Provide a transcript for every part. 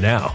now.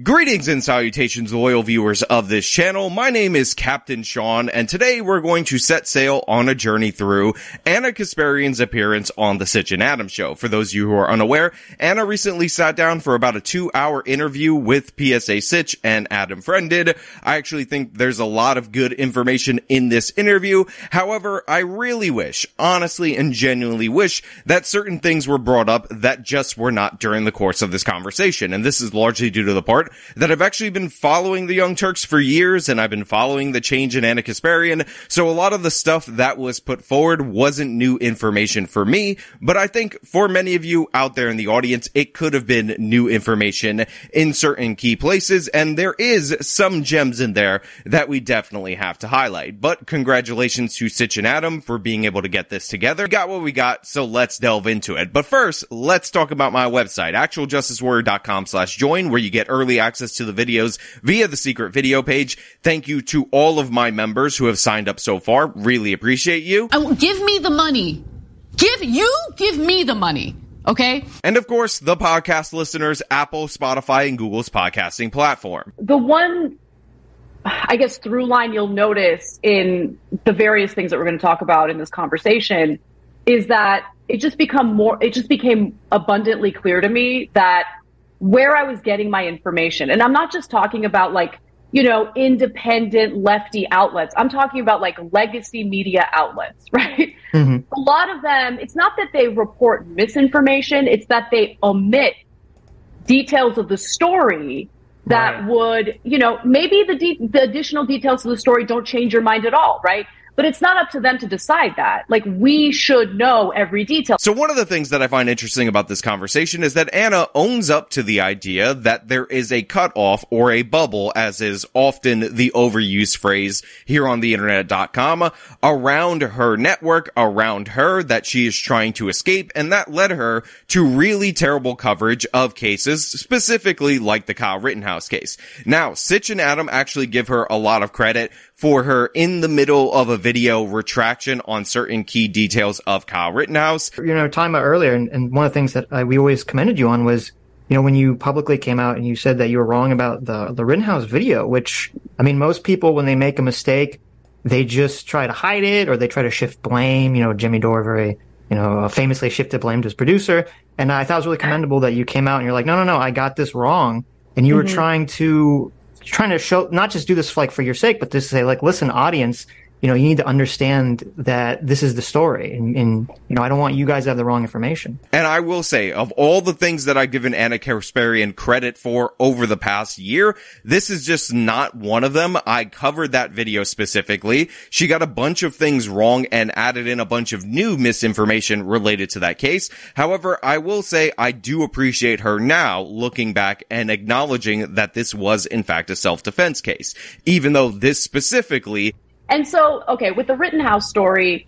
Greetings and salutations, loyal viewers of this channel. My name is Captain Sean, and today we're going to set sail on a journey through Ana Kasparian's appearance on the Sitch and Adam show. For those of you who are unaware, Anna recently sat down for about a two hour interview with PSA Sitch and Adam Friedland. I actually think there's a lot of good information in this interview. However, I really wish, honestly and genuinely wish that certain things were brought up that just were not during the course of this conversation. And this is largely due to the part that I've actually been following the Young Turks for years and I've been following the change in Ana Kasparian. So a lot of the stuff that was put forward wasn't new information for me, but I think for many of you out there in the audience, it could have been new information in certain key places. And there is some gems in there that we definitely have to highlight. But congratulations to Sitch and Adam for being able to get this together. We got what we got. So let's delve into it. But first, let's talk about my website, actualjusticewarrior.com slash join, where you get early access to the videos via the secret video page. Thank you to all of my members who have signed up so far. Really appreciate you. I, give me the money. Give you give me the money. Okay. And of course, the podcast listeners, Apple, Spotify, and Google's podcasting platform. The one I guess through line you'll notice in the various things that we're going to talk about in this conversation is that it just become more it just became abundantly clear to me that where I was getting my information. And I'm not just talking about like, you know, independent lefty outlets. I'm talking about like legacy media outlets, right? Mm-hmm. A lot of them, it's not that they report misinformation, it's that they omit details of the story that right. would, you know, maybe the de- the additional details of the story don't change your mind at all, right? But it's not up to them to decide that. Like we should know every detail. So one of the things that I find interesting about this conversation is that Anna owns up to the idea that there is a cutoff or a bubble, as is often the overused phrase here on the internet.com, around her network, around her that she is trying to escape. And that led her to really terrible coverage of cases, specifically like the Kyle Rittenhouse case. Now, Sitch and Adam actually give her a lot of credit for her in the middle of a video retraction on certain key details of Kyle Rittenhouse. You know, talking about earlier, and, and one of the things that uh, we always commended you on was, you know, when you publicly came out and you said that you were wrong about the the Rittenhouse video, which I mean, most people when they make a mistake, they just try to hide it or they try to shift blame. You know, Jimmy Dore very, you know, famously shifted blame to his producer, and I thought it was really commendable that you came out and you're like, no, no, no, I got this wrong, and you mm-hmm. were trying to trying to show not just do this for, like for your sake, but to say like, listen, audience, you know, you need to understand that this is the story. And, and, you know, I don't want you guys to have the wrong information. And I will say, of all the things that I've given Ana Kasparian credit for over the past year, this is just not one of them. I covered that video specifically. She got a bunch of things wrong and added in a bunch of new misinformation related to that case. However, I will say I do appreciate her now looking back and acknowledging that this was in fact a self-defense case. Even though this specifically and so, okay, with the Rittenhouse story,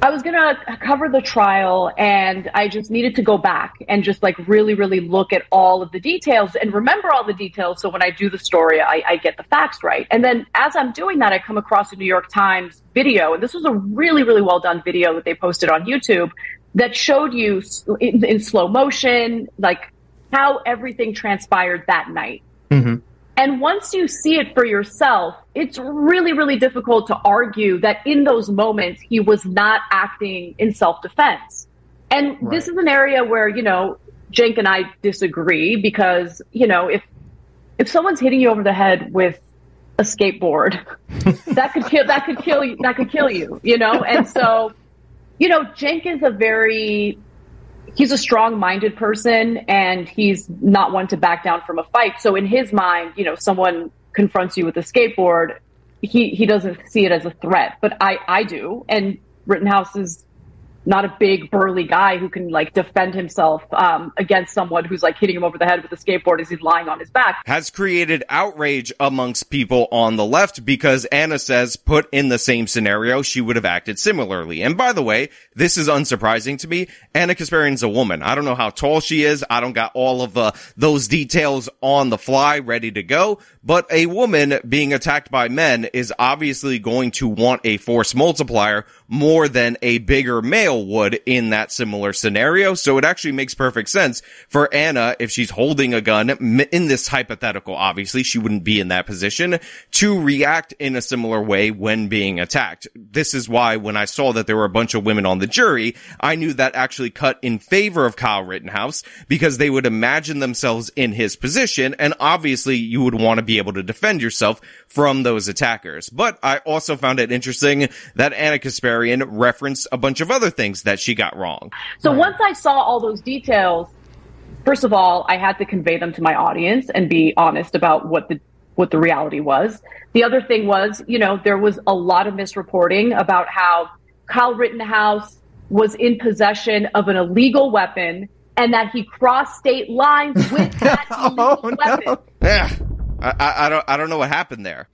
I was gonna cover the trial and I just needed to go back and just like really, really look at all of the details and remember all the details. So when I do the story, I, I, get the facts right. And then as I'm doing that, I come across a New York Times video. And this was a really, really well done video that they posted on YouTube that showed you in, in slow motion, like how everything transpired that night. Mm-hmm. And once you see it for yourself, it's really, really difficult to argue that in those moments he was not acting in self defense. And right. this is an area where, you know, Cenk and I disagree because, you know, if if someone's hitting you over the head with a skateboard, that could kill that could kill you that could kill you, you know? And so, you know, Cenk is a very he's a strong minded person and he's not one to back down from a fight. So in his mind, you know, someone confronts you with a skateboard, he, he doesn't see it as a threat, but I, I do. And Rittenhouse is not a big burly guy who can like defend himself um, against someone who's like hitting him over the head with a skateboard as he's lying on his back. Has created outrage amongst people on the left because Anna says put in the same scenario, she would have acted similarly. And by the way, this is unsurprising to me. Ana Kasparian's a woman. I don't know how tall she is. I don't got all of uh, those details on the fly ready to go, but a woman being attacked by men is obviously going to want a force multiplier more than a bigger male would in that similar scenario. So it actually makes perfect sense for Anna, if she's holding a gun in this hypothetical, obviously she wouldn't be in that position to react in a similar way when being attacked. This is why when I saw that there were a bunch of women on the jury, I knew that actually cut in favor of Kyle Rittenhouse because they would imagine themselves in his position. And obviously you would want to be able to defend yourself from those attackers. But I also found it interesting that Anna Kasparian referenced a bunch of other things that she got wrong. So once I saw all those details, first of all, I had to convey them to my audience and be honest about what the what the reality was. The other thing was, you know, there was a lot of misreporting about how Kyle Rittenhouse was in possession of an illegal weapon and that he crossed state lines with that oh, illegal oh, weapon. No. Yeah. I, I, don't I don't know what happened there.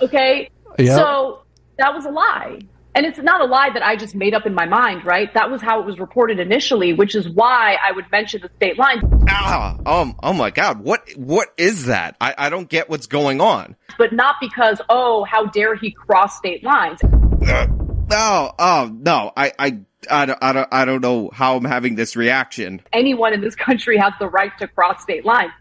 Okay. Yep. So that was a lie. And it's not a lie that I just made up in my mind, right? That was how it was reported initially, which is why I would mention the state lines. Ah, um, oh my God. What, what is that? I, I don't get what's going on. But not because, oh, how dare he cross state lines. Uh, oh, oh, no. I, I, I don't, I don't, I don't know how I'm having this reaction. Anyone in this country has the right to cross state lines.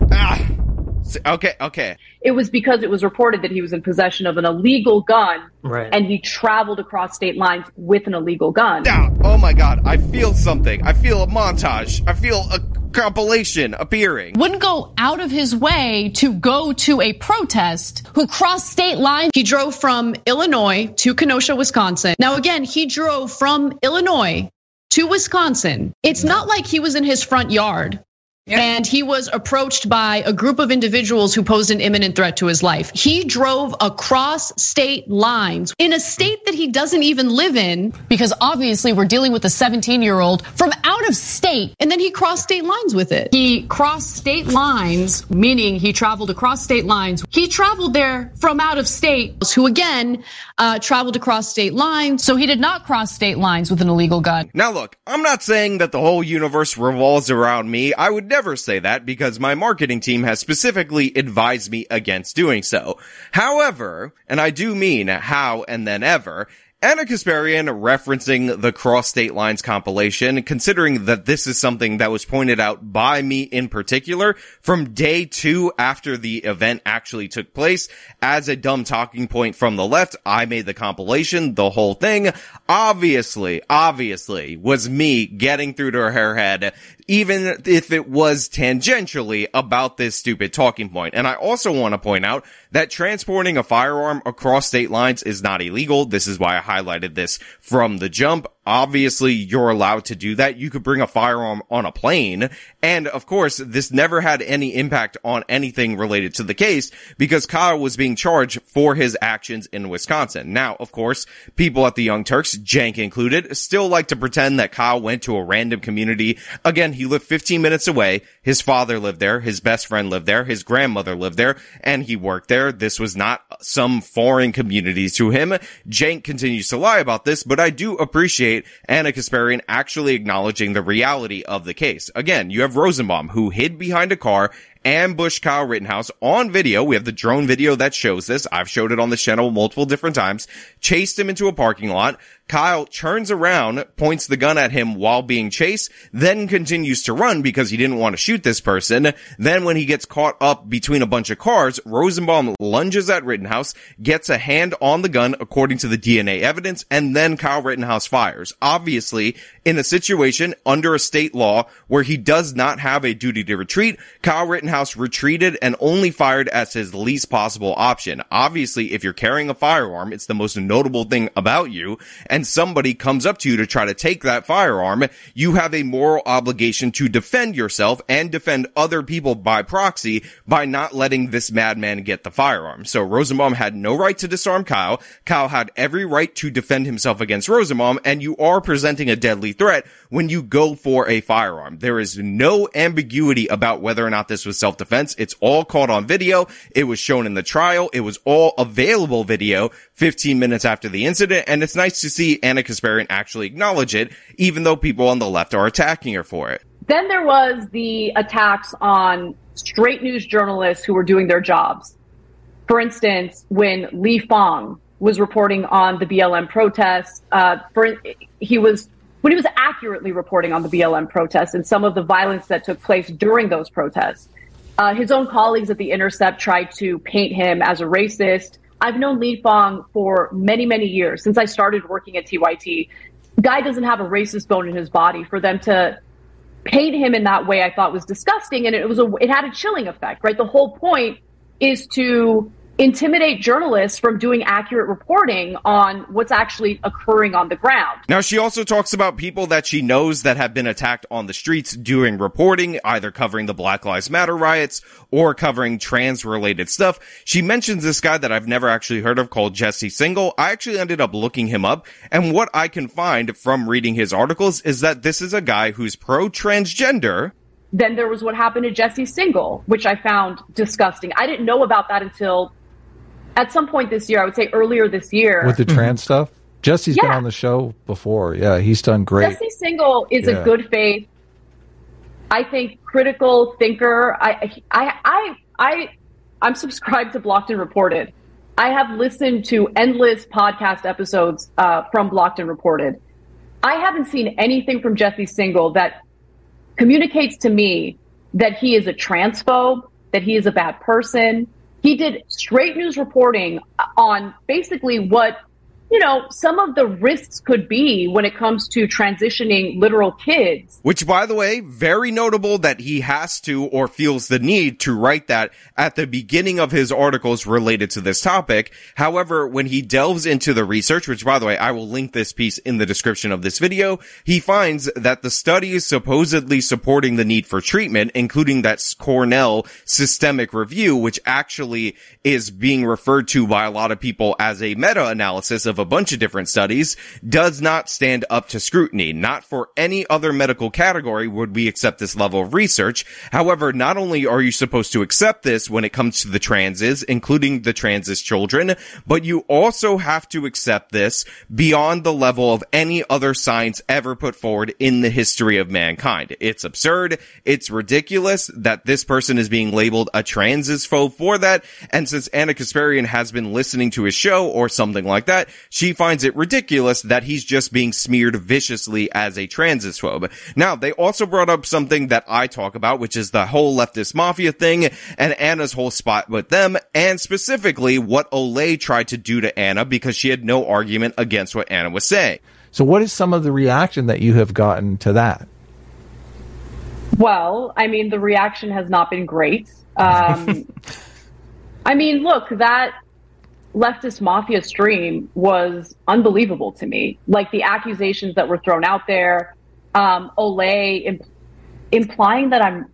Okay, okay. It was because it was reported that he was in possession of an illegal gun, right. and he traveled across state lines with an illegal gun. oh my god, I feel something. I feel a montage. I feel a compilation appearing. Wouldn't go out of his way to go to a protest who crossed state lines. He drove from Illinois to Kenosha, Wisconsin. Now again, he drove from Illinois to Wisconsin. It's not like he was in his front yard and he was approached by a group of individuals who posed an imminent threat to his life. He drove across state lines in a state that he doesn't even live in. Because obviously, we're dealing with a 17 year old from out of state. And then he crossed state lines with it. He crossed state lines, meaning he traveled across state lines. He traveled there from out of state. Who again uh, traveled across state lines. So he did not cross state lines with an illegal gun. Now, look, I'm not saying that the whole universe revolves around me. I would never say that because my marketing team has specifically advised me against doing so. However, and I do mean how and then ever, Ana Kasparian referencing the Cross State Lines compilation, considering that this is something that was pointed out by me in particular from day two after the event actually took place as a dumb talking point from the left. I made the compilation, the whole thing obviously, obviously was me getting through to her head, even if it was tangentially about this stupid talking point. And I also want to point out that transporting a firearm across state lines is not illegal. This is why I highlighted this from the jump. Obviously, you're allowed to do that. You could bring a firearm on a plane. And of course, this never had any impact on anything related to the case because Kyle was being charged for his actions in Wisconsin. Now, of course, people at the Young Turks, Cenk included, still like to pretend that Kyle went to a random community. Again, he lived 15 minutes away. His father lived there. His best friend lived there. His grandmother lived there and he worked there. This was not some foreign community to him. Cenk continues to lie about this, but I do appreciate appreciate Ana Kasparian actually acknowledging the reality of the case. Again, you have Rosenbaum who hid behind a car ambushed Kyle Rittenhouse on video. We have the drone video that shows this. I've showed it on the channel multiple different times. Chased him into a parking lot. Kyle turns around, points the gun at him while being chased, then continues to run because he didn't want to shoot this person. Then when he gets caught up between a bunch of cars, Rosenbaum lunges at Rittenhouse, gets a hand on the gun according to the DNA evidence, and then Kyle Rittenhouse fires. Obviously, in a situation under a state law where he does not have a duty to retreat, Kyle Rittenhouse retreated and only fired as his least possible option. Obviously, if you're carrying a firearm, it's the most notable thing about you. And and somebody comes up to you to try to take that firearm, you have a moral obligation to defend yourself and defend other people by proxy by not letting this madman get the firearm. So Rosenbaum had no right to disarm Kyle. Kyle had every right to defend himself against Rosenbaum, and you are presenting a deadly threat when you go for a firearm. There is no ambiguity about whether or not this was self-defense. It's all caught on video. It was shown in the trial. It was all available video 15 minutes after the incident. And it's nice to see Ana Kasparian actually acknowledge it, even though people on the left are attacking her for it. Then there was the attacks on straight news journalists who were doing their jobs. For instance, when Lee Fang was reporting on the BLM protests, uh, for, he was when he was accurately reporting on the BLM protests and some of the violence that took place during those protests. Uh, his own colleagues at The Intercept tried to paint him as a racist. I've known Lee Fang for many, many years since I started working at TYT. Guy doesn't have a racist bone in his body. For them to paint him in that way, I thought was disgusting, and it was a it had a chilling effect. Right, the whole point is to intimidate journalists from doing accurate reporting on what's actually occurring on the ground. Now, she also talks about people that she knows that have been attacked on the streets doing reporting, either covering the Black Lives Matter riots or covering trans related stuff. She mentions this guy that I've never actually heard of called Jesse Singal. I actually ended up looking him up, and what I can find from reading his articles is that this is a guy who's pro transgender then there was what happened to Jesse Singal, which I found disgusting. I didn't know about that until at some point this year, I would say earlier this year. With the trans stuff? Jesse's yeah. been on the show before. Yeah, he's done great. Jesse Singal is yeah. a good faith, I think, critical thinker. I, I, I, I, I'm subscribed to Blocked and Reported. I have listened to endless podcast episodes uh, from Blocked and Reported. I haven't seen anything from Jesse Singal that communicates to me that he is a transphobe, that he is a bad person, he did straight news reporting on basically what you know, some of the risks could be when it comes to transitioning literal kids. Which, by the way, very notable that he has to or feels the need to write that at the beginning of his articles related to this topic. However, when he delves into the research, which by the way, I will link this piece in the description of this video, he finds that the studies supposedly supporting the need for treatment, including that Cornell systemic review, which actually is being referred to by a lot of people as a meta-analysis of a bunch of different studies does not stand up to scrutiny. Not for any other medical category would we accept this level of research. However, not only are you supposed to accept this when it comes to the transes, including the transes children, but you also have to accept this beyond the level of any other science ever put forward in the history of mankind. It's absurd. It's ridiculous that this person is being labeled a transphobe for that. And since Ana Kasparian has been listening to his show or something like that, she finds it ridiculous that he's just being smeared viciously as a transphobe. Now, they also brought up something that I talk about, which is the whole leftist mafia thing and Anna's whole spot with them, and specifically what Olay tried to do to Anna because she had no argument against what Anna was saying. So, what is some of the reaction that you have gotten to that? Well, I mean, the reaction has not been great. Um, I mean, look, that leftist mafia stream was unbelievable to me. Like the accusations that were thrown out there, um, Olay imp- implying that I'm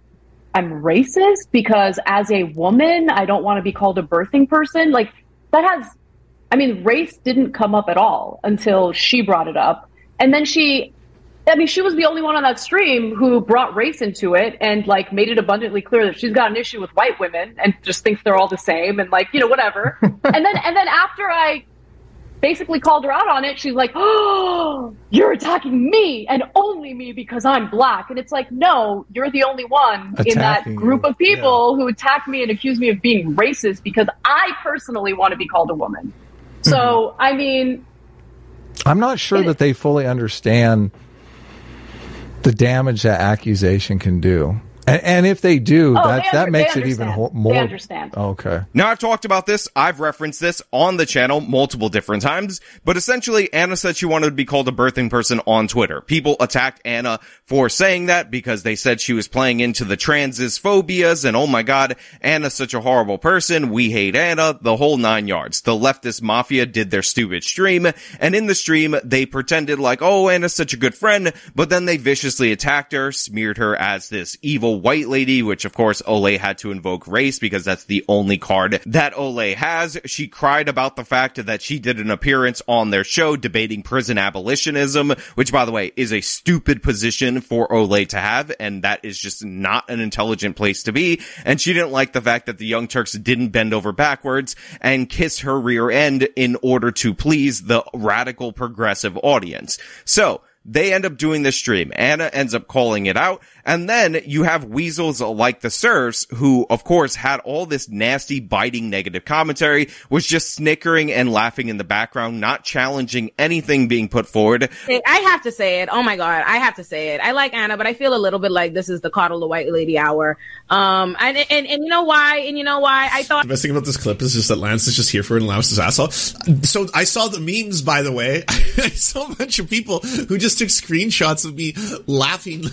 I'm racist because as a woman I don't want to be called a birthing person. Like that has, I mean, race didn't come up at all until she brought it up, and then she I mean, she was the only one on that stream who brought race into it and like made it abundantly clear that she's got an issue with white women and just thinks they're all the same and like, you know, whatever. and then, and then after I basically called her out on it, she's like, Oh, you're attacking me and only me because I'm black. And it's like, no, you're the only one attacking in that group you. of people yeah. who attack me and accuse me of being racist because I personally want to be called a woman. So, mm-hmm. I mean, I'm not sure that they fully understand the damage that accusation can do. And, and if they do, Oh, that they that under- makes it even understand. ho- They more. understand. Okay. Now I've talked about this, I've referenced this on the channel multiple different times, but essentially Anna said she wanted to be called a birthing person on Twitter. People attacked Anna for saying that because they said she was playing into the transes phobias and oh my god, Anna's such a horrible person, we hate Anna, the whole nine yards. The leftist mafia did their stupid stream, and in the stream they pretended like, oh Anna's such a good friend, but then they viciously attacked her, smeared her as this evil white lady, which of course Olay had to invoke race because that's the only card that Olay has. She cried about the fact that she did an appearance on their show debating prison abolitionism, which by the way is a stupid position for Olay to have, and that is just not an intelligent place to be. And she didn't like the fact that the Young Turks didn't bend over backwards and kiss her rear end in order to please the radical progressive audience. So, they end up doing the stream. Anna ends up calling it out. And then you have weasels like the serfs who, of course, had all this nasty, biting negative commentary, was just snickering and laughing in the background, not challenging anything being put forward. I have to say it. Oh my god, I have to say it. I like Anna, but I feel a little bit like this is the coddle the white lady hour. Um, and and and you know why? And you know why? I thought The best thing about this clip is just that Lance is just here for it and laughs his ass off. So I saw the memes, by the way. I saw a bunch of people who just took screenshots of me laughing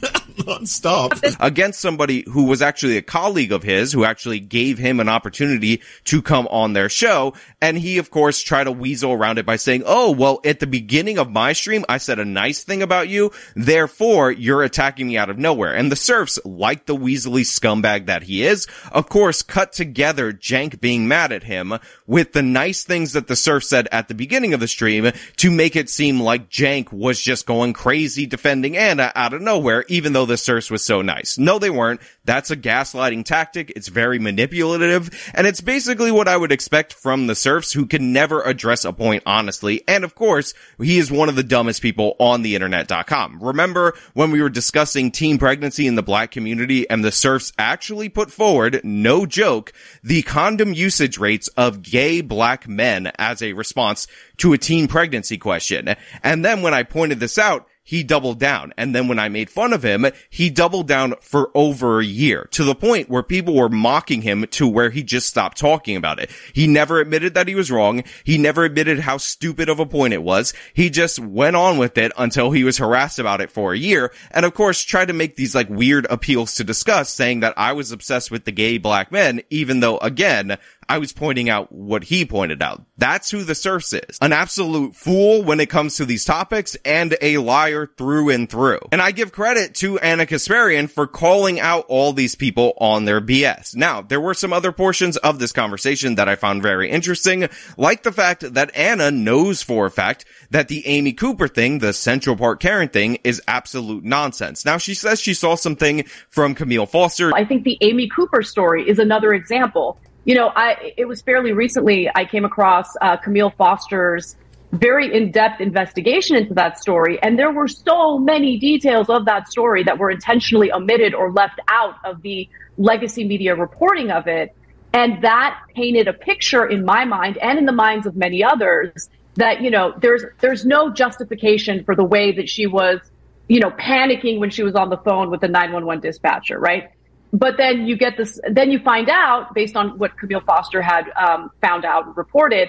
nonstop. against somebody who was actually a colleague of his, who actually gave him an opportunity to come on their show. And he, of course, tried to weasel around it by saying, Oh, well, at the beginning of my stream, I said a nice thing about you. Therefore, you're attacking me out of nowhere. And the serfs, like the weaselly scumbag that he is, of course, cut together Cenk being mad at him with the nice things that the serf said at the beginning of the stream to make it seem like Cenk was just going crazy defending Anna out of nowhere, even though the serfs was so nice. No, they weren't. That's a gaslighting tactic. It's very manipulative. And it's basically what I would expect from the serfs who can never address a point honestly. And of course, he is one of the dumbest people on the internet.com. Remember when we were discussing teen pregnancy in the black community and the serfs actually put forward, no joke, the condom usage rates of gay black men as a response to a teen pregnancy question. And then when I pointed this out, he doubled down. And then when I made fun of him, he doubled down for over a year to the point where people were mocking him to where he just stopped talking about it. He never admitted that he was wrong. He never admitted how stupid of a point it was. He just went on with it until he was harassed about it for a year. And of course, tried to make these like weird appeals to discuss saying that I was obsessed with the gay black men, even though again, I was pointing out what he pointed out. That's who the serfs is. An absolute fool when it comes to these topics and a liar through and through. And I give credit to Ana Kasparian for calling out all these people on their BS. Now, there were some other portions of this conversation that I found very interesting, like the fact that Anna knows for a fact that the Amy Cooper thing, the Central Park Karen thing, is absolute nonsense. Now, she says she saw something from Camille Foster. I think the Amy Cooper story is another example. You know, I it was fairly recently I came across uh, Camille Foster's very in-depth investigation into that story, and there were so many details of that story that were intentionally omitted or left out of the legacy media reporting of it, and that painted a picture in my mind and in the minds of many others that you know there's there's no justification for the way that she was you know panicking when she was on the phone with the 911 dispatcher, right? But then you get this then you find out based on what camille foster had um, found out and reported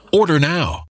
Order now.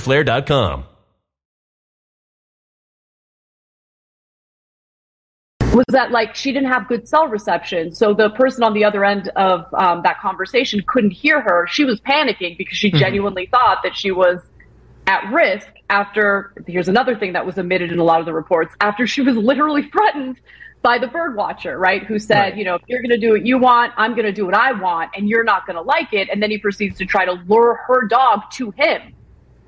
was that like she didn't have good cell reception so the person on the other end of um, that conversation couldn't hear her she was panicking because she Mhm. genuinely thought that she was at risk after here's another thing that was omitted in a lot of the reports after she was literally threatened by the bird watcher right who said Right. you know if you're going to do what you want i'm going to do what i want and you're not going to like it and then he proceeds to try to lure her dog to him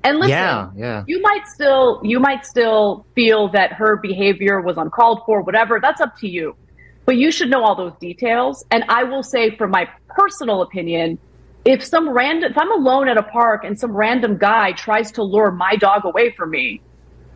and listen Yeah, yeah. you might still you might still feel that her behavior was uncalled for whatever that's up to you but you should know all those details and i will say from my personal opinion if some random if i'm alone at a park and some random guy tries to lure my dog away from me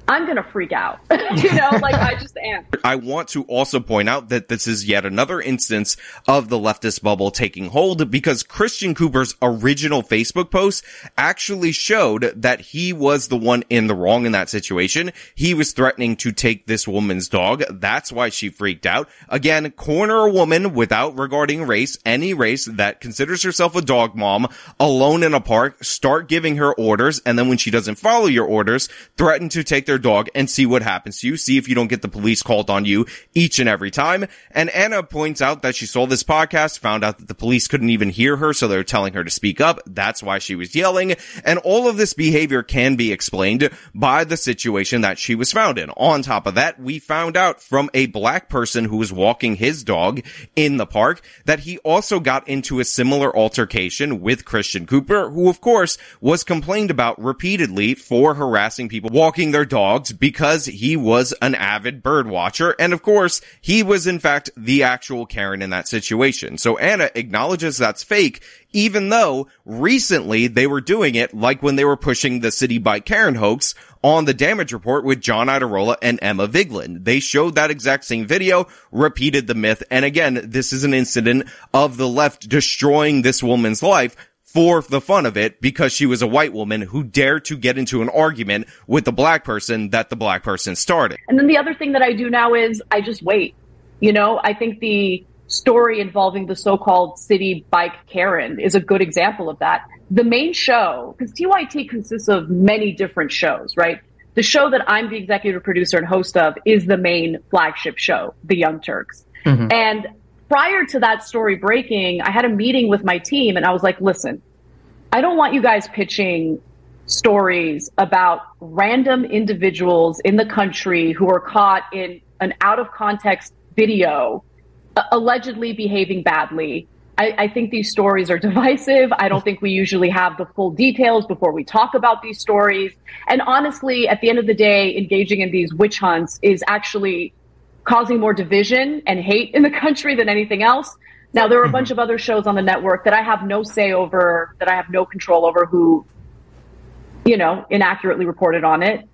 i'm gonna freak out you know like i just am I want to also point out that this is yet another instance of the leftist bubble taking hold because Christian Cooper's original Facebook post actually showed that he was the one in the wrong in that situation. He was threatening to take this woman's dog. That's why she freaked out. Again, corner a woman without regarding race, any race that considers herself a dog mom alone in a park, start giving her orders. And then when she doesn't follow your orders, threaten to take their dog and see what happens to you. See if you don't get the police called on you each and every time. And Anna points out that she saw this podcast, found out that the police couldn't even hear her, so they're telling her to speak up. That's why she was yelling. And all of this behavior can be explained by the situation that she was found in. On top of that, we found out from a black person who was walking his dog in the park that he also got into a similar altercation with Christian Cooper, who of course was complained about repeatedly for harassing people walking their because he was an avid bird watcher. And of course, he was in fact the actual Karen in that situation. So Anna acknowledges that's fake, even though recently they were doing it like when they were pushing the Citi Bike Karen hoax on the damage report with John Iadarola and Emma Vigeland. They showed that exact same video, repeated the myth. And again, this is an incident of the left destroying this woman's life for the fun of it because she was a white woman who dared to get into an argument with the black person that the black person started. And then the other thing that I do now is I just wait. You know, I think the story involving the so-called city bike Karen is a good example of that. The main show, because TYT consists of many different shows, right? The show that I'm the executive producer and host of is the main flagship show, The Young Turks. Mm-hmm. And prior to that story breaking, I had a meeting with my team and I was like, listen, I don't want you guys pitching stories about random individuals in the country who are caught in an out of context video allegedly behaving badly. I, I, think these stories are divisive. I don't think we usually have the full details before we talk about these stories. And honestly, at the end of the day, engaging in these witch hunts is actually causing more division and hate in the country than anything else. Now, there are a bunch of other shows on the network that I have no say over, that I have no control over who, you know, inaccurately reported on it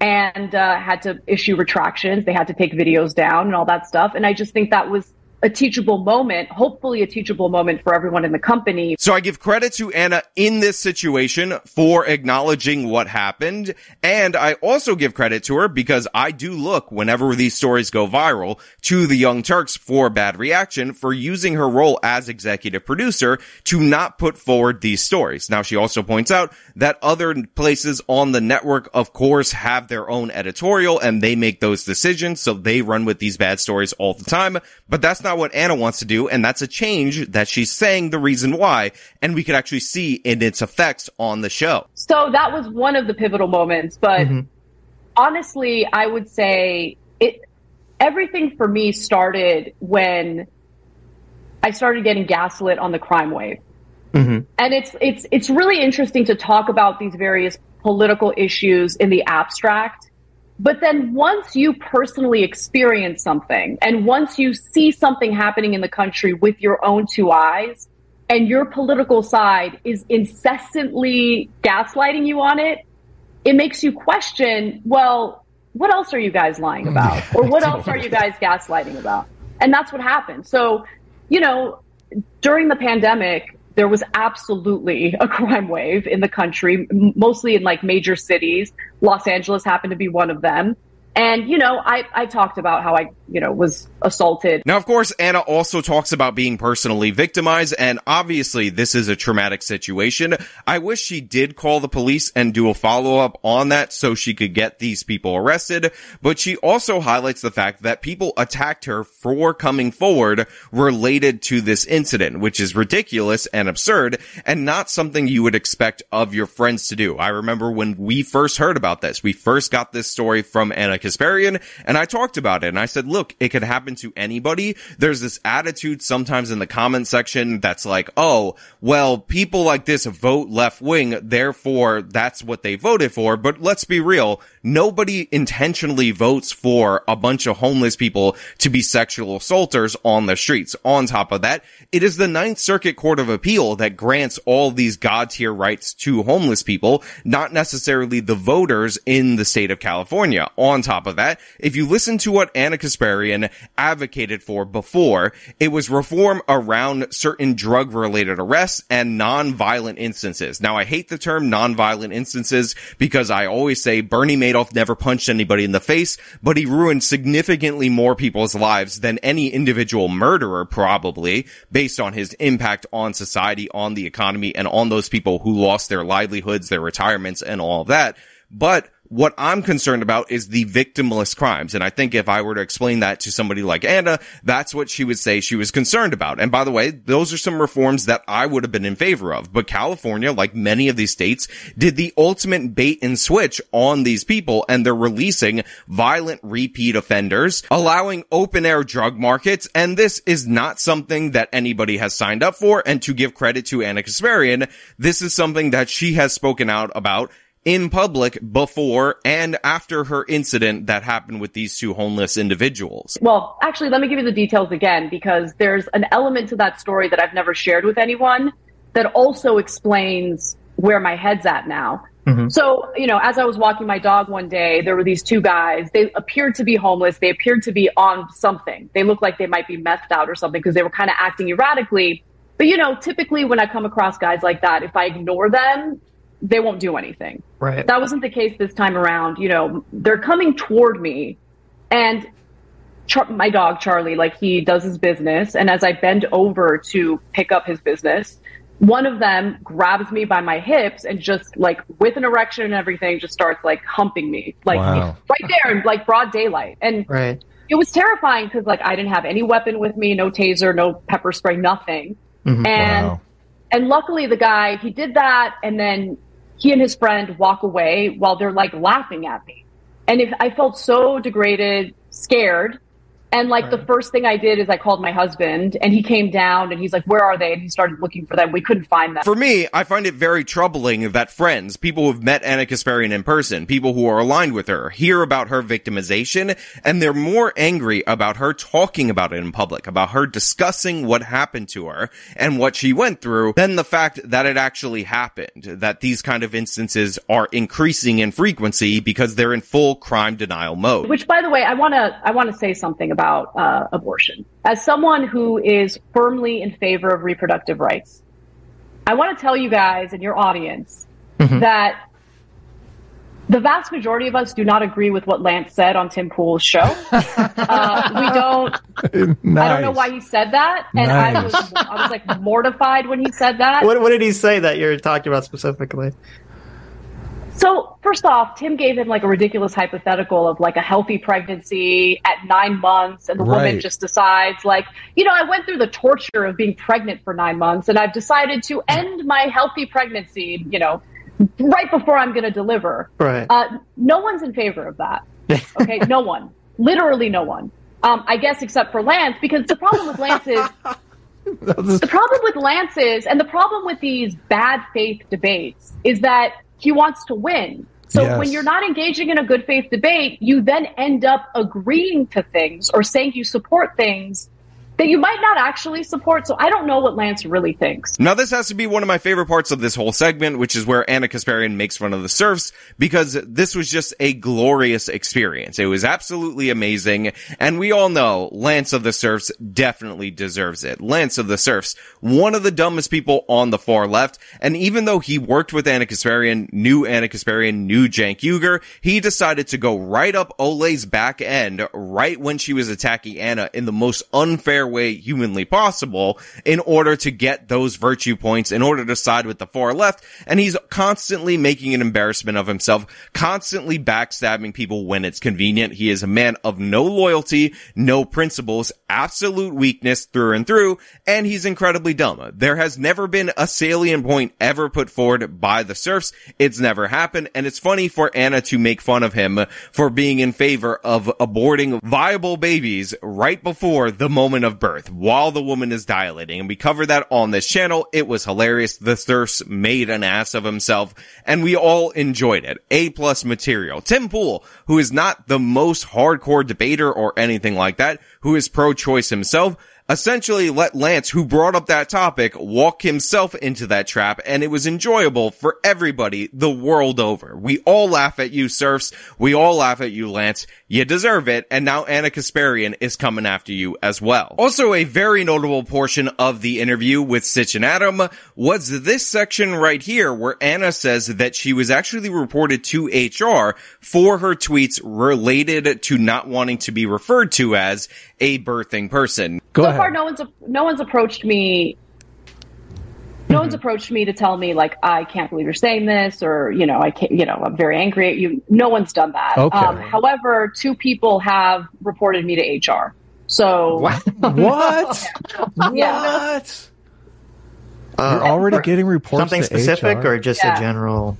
and uh, had to issue retractions. They had to take videos down and all that stuff. And I just think that was a teachable moment, hopefully a teachable moment for everyone in the company. So I give credit to Anna in this situation for acknowledging what happened. And I also give credit to her because I do look whenever these stories go viral to the Young Turks for bad reaction for using her role as executive producer to not put forward these stories. Now she also points out that other places on the network, of course, have their own editorial and they make those decisions. So they run with these bad stories all the time, but that's not not what Anna wants to do, and that's a change that she's saying the reason why, and we could actually see in its effects on the show. So that was one of the pivotal moments, but mm-hmm. honestly, I would say it everything for me started when I started getting gaslit on the crime wave. Mm-hmm. And it's it's it's really interesting to talk about these various political issues in the abstract but then once you personally experience something and once you see something happening in the country with your own two eyes and your political side is incessantly gaslighting you on it, it makes you question, well, what else are you guys lying about? Or what else are you guys gaslighting about? And that's what happened. So, you know, during the pandemic, there was absolutely a crime wave in the country, mostly in like major cities. Los Angeles happened to be one of them. And, you know, I, I talked about how I, you know, was assaulted. Now, of course, Ana also talks about being personally victimized, and obviously this is a traumatic situation. I wish she did call the police and do a follow up on that so she could get these people arrested, but she also highlights the fact that people attacked her for coming forward related to this incident, which is ridiculous and absurd and not something you would expect of your friends to do. I remember when we first heard about this, we first got this story from Ana Kasparian, and I talked about it, and I said, look, it could happen to anybody. There's this attitude sometimes in the comment section that's like, oh, well, people like this vote left wing, therefore that's what they voted for. But let's be real, nobody intentionally votes for a bunch of homeless people to be sexual assaulters on the streets. On top of that, it is the Ninth Circuit Court of Appeal that grants all these God tier rights to homeless people, not necessarily the voters in the state of California. On top of that, if you listen to what Ana Kasparian advocated for before, it was reform around certain drug related arrests and non-violent instances. Now, I hate the term non-violent instances because I always say Bernie Madoff never punched anybody in the face, but he ruined significantly more people's lives than any individual murderer probably based on his impact on society, on the economy, and on those people who lost their livelihoods, their retirements, and all of that. But what I'm concerned about is the victimless crimes. And I think if I were to explain that to somebody like Ana, that's what she would say she was concerned about. And by the way, those are some reforms that I would have been in favor of. But California, like many of these states, did the ultimate bait and switch on these people and they're releasing violent repeat offenders, allowing open air drug markets. And this is not something that anybody has signed up for. And to give credit to Ana Kasparian, this is something that she has spoken out about in public before and after her incident that happened with these two homeless individuals. Well, actually, let me give you the details again because there's an element to that story that I've never shared with anyone that also explains where my head's at now. Mm-hmm. So, you know, as I was walking my dog one day, there were these two guys. They appeared to be homeless. They appeared to be on something. They looked like they might be methed out or something because they were kind of acting erratically. But, you know, typically when I come across guys like that, if I ignore them, they won't do anything. Right. That wasn't the case this time around. You know, they're coming toward me, and Char- my dog Charlie, like he does his business, and as I bend over to pick up his business, one of them grabs me by my hips and just like with an erection and everything, just starts like humping me, like wow. right there in like broad daylight, and right. it was terrifying because like I didn't have any weapon with me, no taser, no pepper spray, nothing, mm-hmm. and. Wow. And luckily, the guy he did that, and then he and his friend walk away while they're like laughing at me. And if I felt so degraded, scared, And like the first thing I did is I called my husband and he came down and he's like, where are they? And he started looking for them. We couldn't find them. For me, I find it very troubling that friends, people who've met Ana Kasparian in person, people who are aligned with her, hear about her victimization and they're more angry about her talking about it in public, about her discussing what happened to her and what she went through than the fact that it actually happened, that these kind of instances are increasing in frequency because they're in full crime denial mode. Which, by the way, I want to I want to say something about uh, abortion. As someone who is firmly in favor of reproductive rights, I want to tell you guys and your audience that the vast majority of us do not agree with what Lance said on Tim Pool's show. uh, we don't. I don't know why he said that, and I was I was like mortified when he said that. What, what did he say that you're talking about specifically? So first off, Tim gave him like a ridiculous hypothetical of like a healthy pregnancy at nine months, and the woman just decides like, you know, I went through the torture of being pregnant for nine months, and I've decided to end my healthy pregnancy, you know, right before I'm going to deliver. Right. Uh, no one's in favor of that. Okay, no one, literally no one. Um, I guess except for Lance, because the problem with Lance is the problem with Lance is, and the problem with these bad faith debates is that he wants to win. So Yes. when you're not engaging in a good faith debate, you then end up agreeing to things or saying you support things that you might not actually support. So I don't know what Lance really thinks. Now, this has to be one of my favorite parts of this whole segment, which is where Ana Kasparian makes fun of the serfs, because this was just a glorious experience. It was absolutely amazing, and we all know Lance of the Serfs definitely deserves it. Lance of the Serfs, one of the dumbest people on the far left, and even though he worked with Ana Kasparian, knew Ana Kasparian, knew Cenk Uygur, he decided to go right up Ole's back end right when she was attacking Ana in the most unfair way humanly possible in order to get those virtue points, in order to side with the far left. And he's constantly making an embarrassment of himself, constantly backstabbing people when it's convenient. He is a man of no loyalty, no principles, absolute weakness through and through, and he's incredibly dumb. There has never been a salient point ever put forward by the serfs. It's never happened, and it's funny for Ana to make fun of him for being in favor of aborting viable babies right before the moment of birth while the woman is dilating. And we cover that on this channel. It was hilarious. The serfs made an ass of himself and we all enjoyed it. A plus material. Tim Pool, who is not the most hardcore debater or anything like that, who is pro-choice himself, essentially let Lance, who brought up that topic, walk himself into that trap, and it was enjoyable for everybody the world over. We all laugh at you, serfs. We all laugh at you, Lance. You deserve it, and now Ana Kasparian is coming after you as well. Also, a very notable portion of the interview with Sitch and Adam was this section right here where Ana says that she was actually reported to HR for her tweets related to not wanting to be referred to as a birthing person. so far, no one's no one's approached me. No one's approached me to tell me like I can't believe you're saying this, or you know I can't, you know I'm very angry at you. No one's done that. Okay. Um, however, two people have reported me to HR. So What? yeah. What? You're already getting reports Something to specific HR? or just Yeah. a general?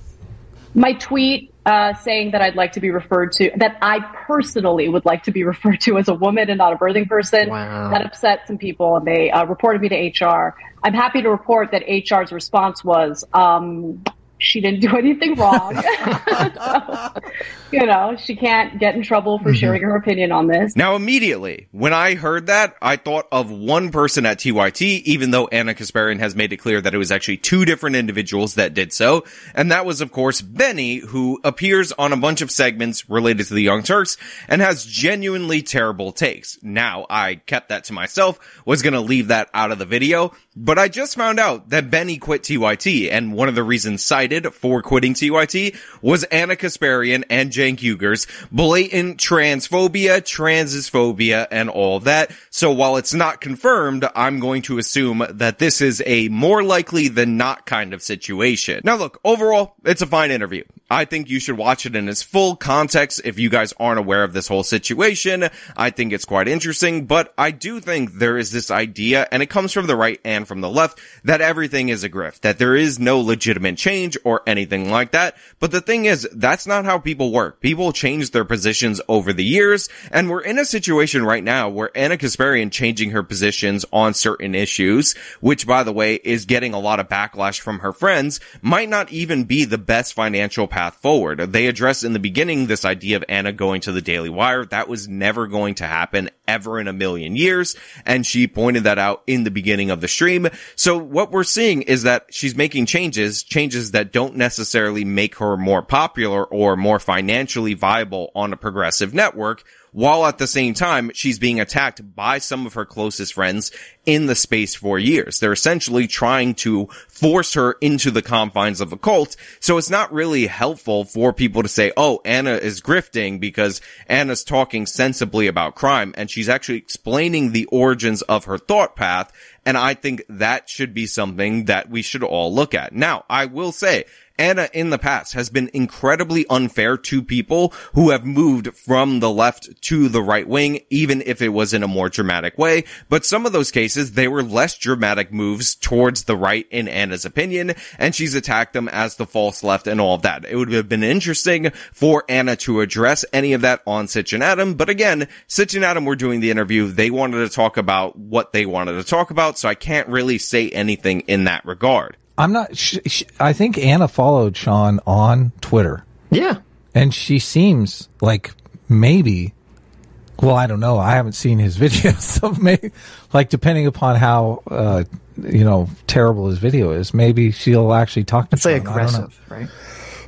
my tweet uh, saying that I'd like to be referred to, that I personally would like to be referred to as a woman and not a birthing person. Wow. That upset some people, and they uh, reported me to HR. I'm happy to report that HR's response was, um, she didn't do anything wrong. So, you know, she can't get in trouble for mm-hmm. sharing her opinion on this. Now, immediately, when I heard that, I thought of one person at TYT, even though Ana Kasparian has made it clear that it was actually two different individuals that did so. And that was, of course, Benny, who appears on a bunch of segments related to the Young Turks and has genuinely terrible takes. Now, I kept that to myself, was gonna leave that out of the video, but I just found out that Benny quit TYT, and one of the reasons cited for quitting TYT was Ana Kasparian and Cenk Uygur's blatant transphobia, transphobia, and all that. So while it's not confirmed, I'm going to assume that this is a more likely than not kind of situation. Now look, overall, it's a fine interview. I think you should watch it in its full context if you guys aren't aware of this whole situation. I think it's quite interesting, but I do think there is this idea, and it comes from the right and from the left, that everything is a grift, that there is no legitimate change or anything like that. But the thing is, that's not how people work. People change their positions over the years, and we're in a situation right now where Ana Kasparian changing her positions on certain issues, which by the way is getting a lot of backlash from her friends, might not even be the best financial path forward. They addressed in the beginning this idea of Ana going to the Daily Wire. That was never going to happen ever in a million years, and she pointed that out in the beginning of the stream. So what we're seeing is that she's making changes, changes that don't necessarily make her more popular or more financially viable on a progressive network, while at the same time, she's being attacked by some of her closest friends in the space for years. They're essentially trying to force her into the confines of a cult. So it's not really helpful for people to say, oh, Ana is grifting because Ana's talking sensibly about crime and she's actually explaining the origins of her thought path. And I think that should be something that we should all look at. Now, I will say, Ana in the past has been incredibly unfair to people who have moved from the left to the right wing, even if it was in a more dramatic way. But some of those cases, they were less dramatic moves towards the right in Ana's opinion, and she's attacked them as the false left and all of that. It would have been interesting for Ana to address any of that on Sitch and Adam, but again, Sitch and Adam were doing the interview. They wanted to talk about what they wanted to talk about, so I can't really say anything in that regard. I'm not. Sh- sh- I think Ana followed Sean on Twitter. Yeah, and she seems like maybe. Well, I don't know. I haven't seen his videos, so maybe, like, depending upon how uh, you know terrible his video is, maybe she'll actually talk to. Like aggressive, right?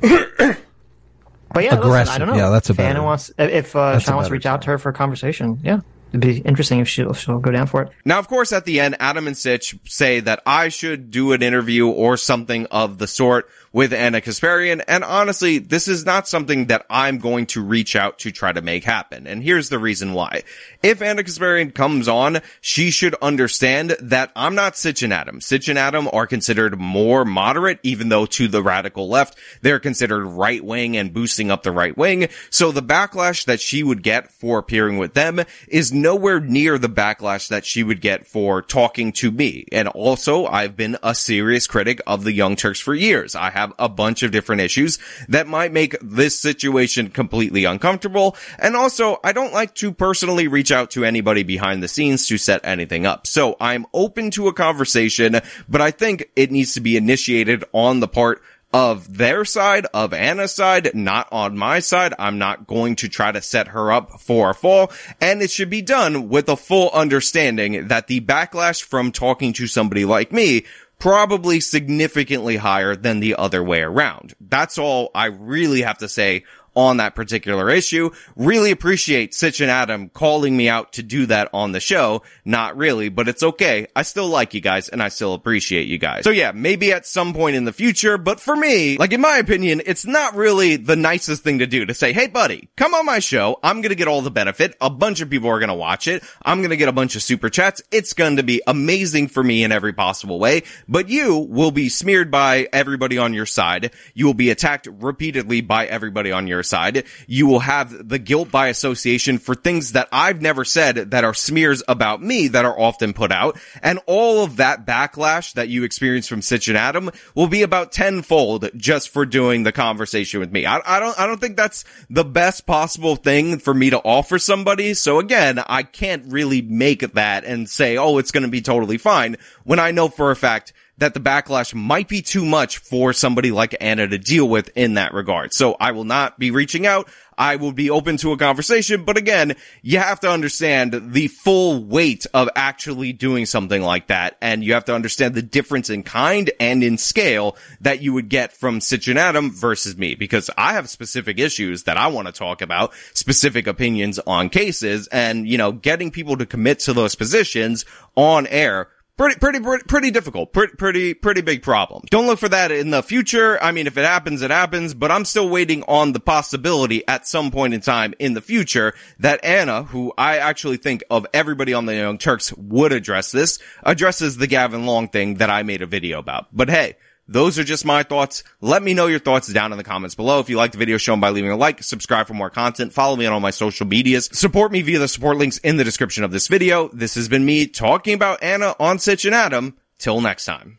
but yeah, aggressive. Listen, I don't know. Yeah, that's a if Ana wants if uh, Sean wants to reach out to her for a conversation. Yeah, It'd be interesting if she'll, she'll go down for it. Now, of course, at the end, Adam and Sitch say that I should do an interview or something of the sort with Ana Kasparian. And honestly, this is not something that I'm going to reach out to try to make happen. And here's the reason why. If Ana Kasparian comes on, she should understand that I'm not Sitch and Adam. Sitch Adam are considered more moderate, even though to the radical left, they're considered right wing and boosting up the right wing. So the backlash that she would get for appearing with them is nowhere near the backlash that she would get for talking to me. And also, I've been a serious critic of the Young Turks for years. I have have a bunch of different issues that might make this situation completely uncomfortable. And also, I don't like to personally reach out to anybody behind the scenes to set anything up. So I'm open to a conversation, but I think it needs to be initiated on the part of their side, of Ana's side, not on my side. I'm not going to try to set her up for a fall. And it should be done with a full understanding that the backlash from talking to somebody like me probably significantly higher than the other way around. That's all I really have to say on that particular issue. Really appreciate Sitch and Adam calling me out to do that on the show. Not really, but it's okay. I still like you guys and I still appreciate you guys. So yeah, maybe at some point in the future, but for me, like in my opinion, it's not really the nicest thing to do to say, Hey buddy, come on my show. I'm going to get all the benefit. A bunch of people are going to watch it. I'm going to get a bunch of super chats. It's going to be amazing for me in every possible way, but you will be smeared by everybody on your side. You will be attacked repeatedly by everybody on your side, you will have the guilt by association for things that I've never said that are smears about me that are often put out. And all of that backlash that you experience from Sitch and Adam will be about tenfold just for doing the conversation with me. I, I don't, I don't think that's the best possible thing for me to offer somebody. So again, I can't really make that and say, oh, it's going to be totally fine when I know for a fact that the backlash might be too much for somebody like Ana to deal with in that regard. So I will not be reaching out. I will be open to a conversation, but again, you have to understand the full weight of actually doing something like that, and you have to understand the difference in kind and in scale that you would get from Sitch and Adam versus me, because I have specific issues that I want to talk about, specific opinions on cases, and, you know, getting people to commit to those positions on air pretty, pretty, pretty, difficult. Pretty, pretty, pretty big problem. Don't look for that in the future. I mean, if it happens, it happens, but I'm still waiting on the possibility at some point in time in the future that Ana, who I actually think of everybody on the Young Turks would address this, addresses the Gavin Long thing that I made a video about. But hey, those are just my thoughts. Let me know your thoughts down in the comments below. If you like the video, show them by leaving a like, subscribe for more content, follow me on all my social medias, support me via the support links in the description of this video. This has been me talking about Ana on Sitch and Adam. Till next time.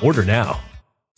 Order now.